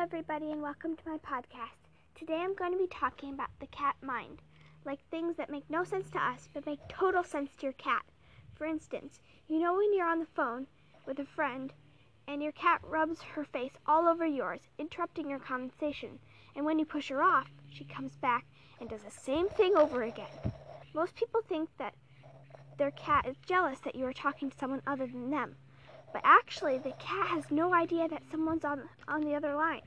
everybody, and welcome to my podcast. Today I'm going to be talking about the cat mind, like things that make no sense to us but make total sense to your cat. For instance, you know when you're on the phone with a friend and your cat rubs her face all over yours, interrupting your conversation, and when you push her off, she comes back and does the same thing over again. Most people think that their cat is jealous that you are talking to someone other than them. But actually, the cat has no idea that someone's on, on the other line.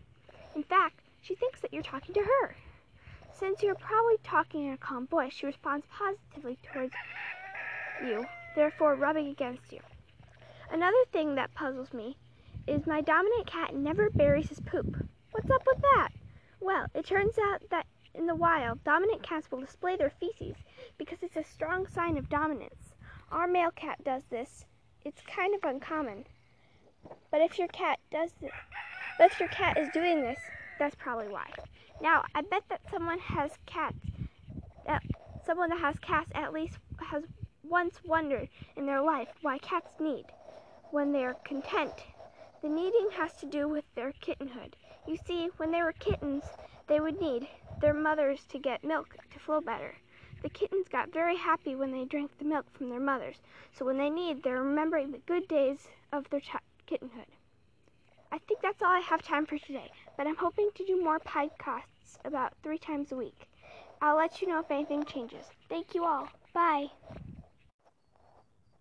In fact, she thinks that you're talking to her. Since you're probably talking in a calm voice, she responds positively towards you, therefore rubbing against you. Another thing that puzzles me is my dominant cat never buries his poop. What's up with that? Well, it turns out that in the wild, dominant cats will display their feces because it's a strong sign of dominance. Our male cat does this it's kind of uncommon. But if your cat does this, but if your cat is doing this, that's probably why. Now, I bet that someone has cats that someone that has cats at least has once wondered in their life why cats knead when they are content. The kneading has to do with their kittenhood. You see, when they were kittens, they would knead their mothers to get milk to flow better. The kittens got very happy when they drank the milk from their mothers, so when they knead, they're remembering the good days of their kittenhood. I think that's all I have time for today, but I'm hoping to do more podcasts about three times a week. I'll let you know if anything changes. Thank you all. Bye.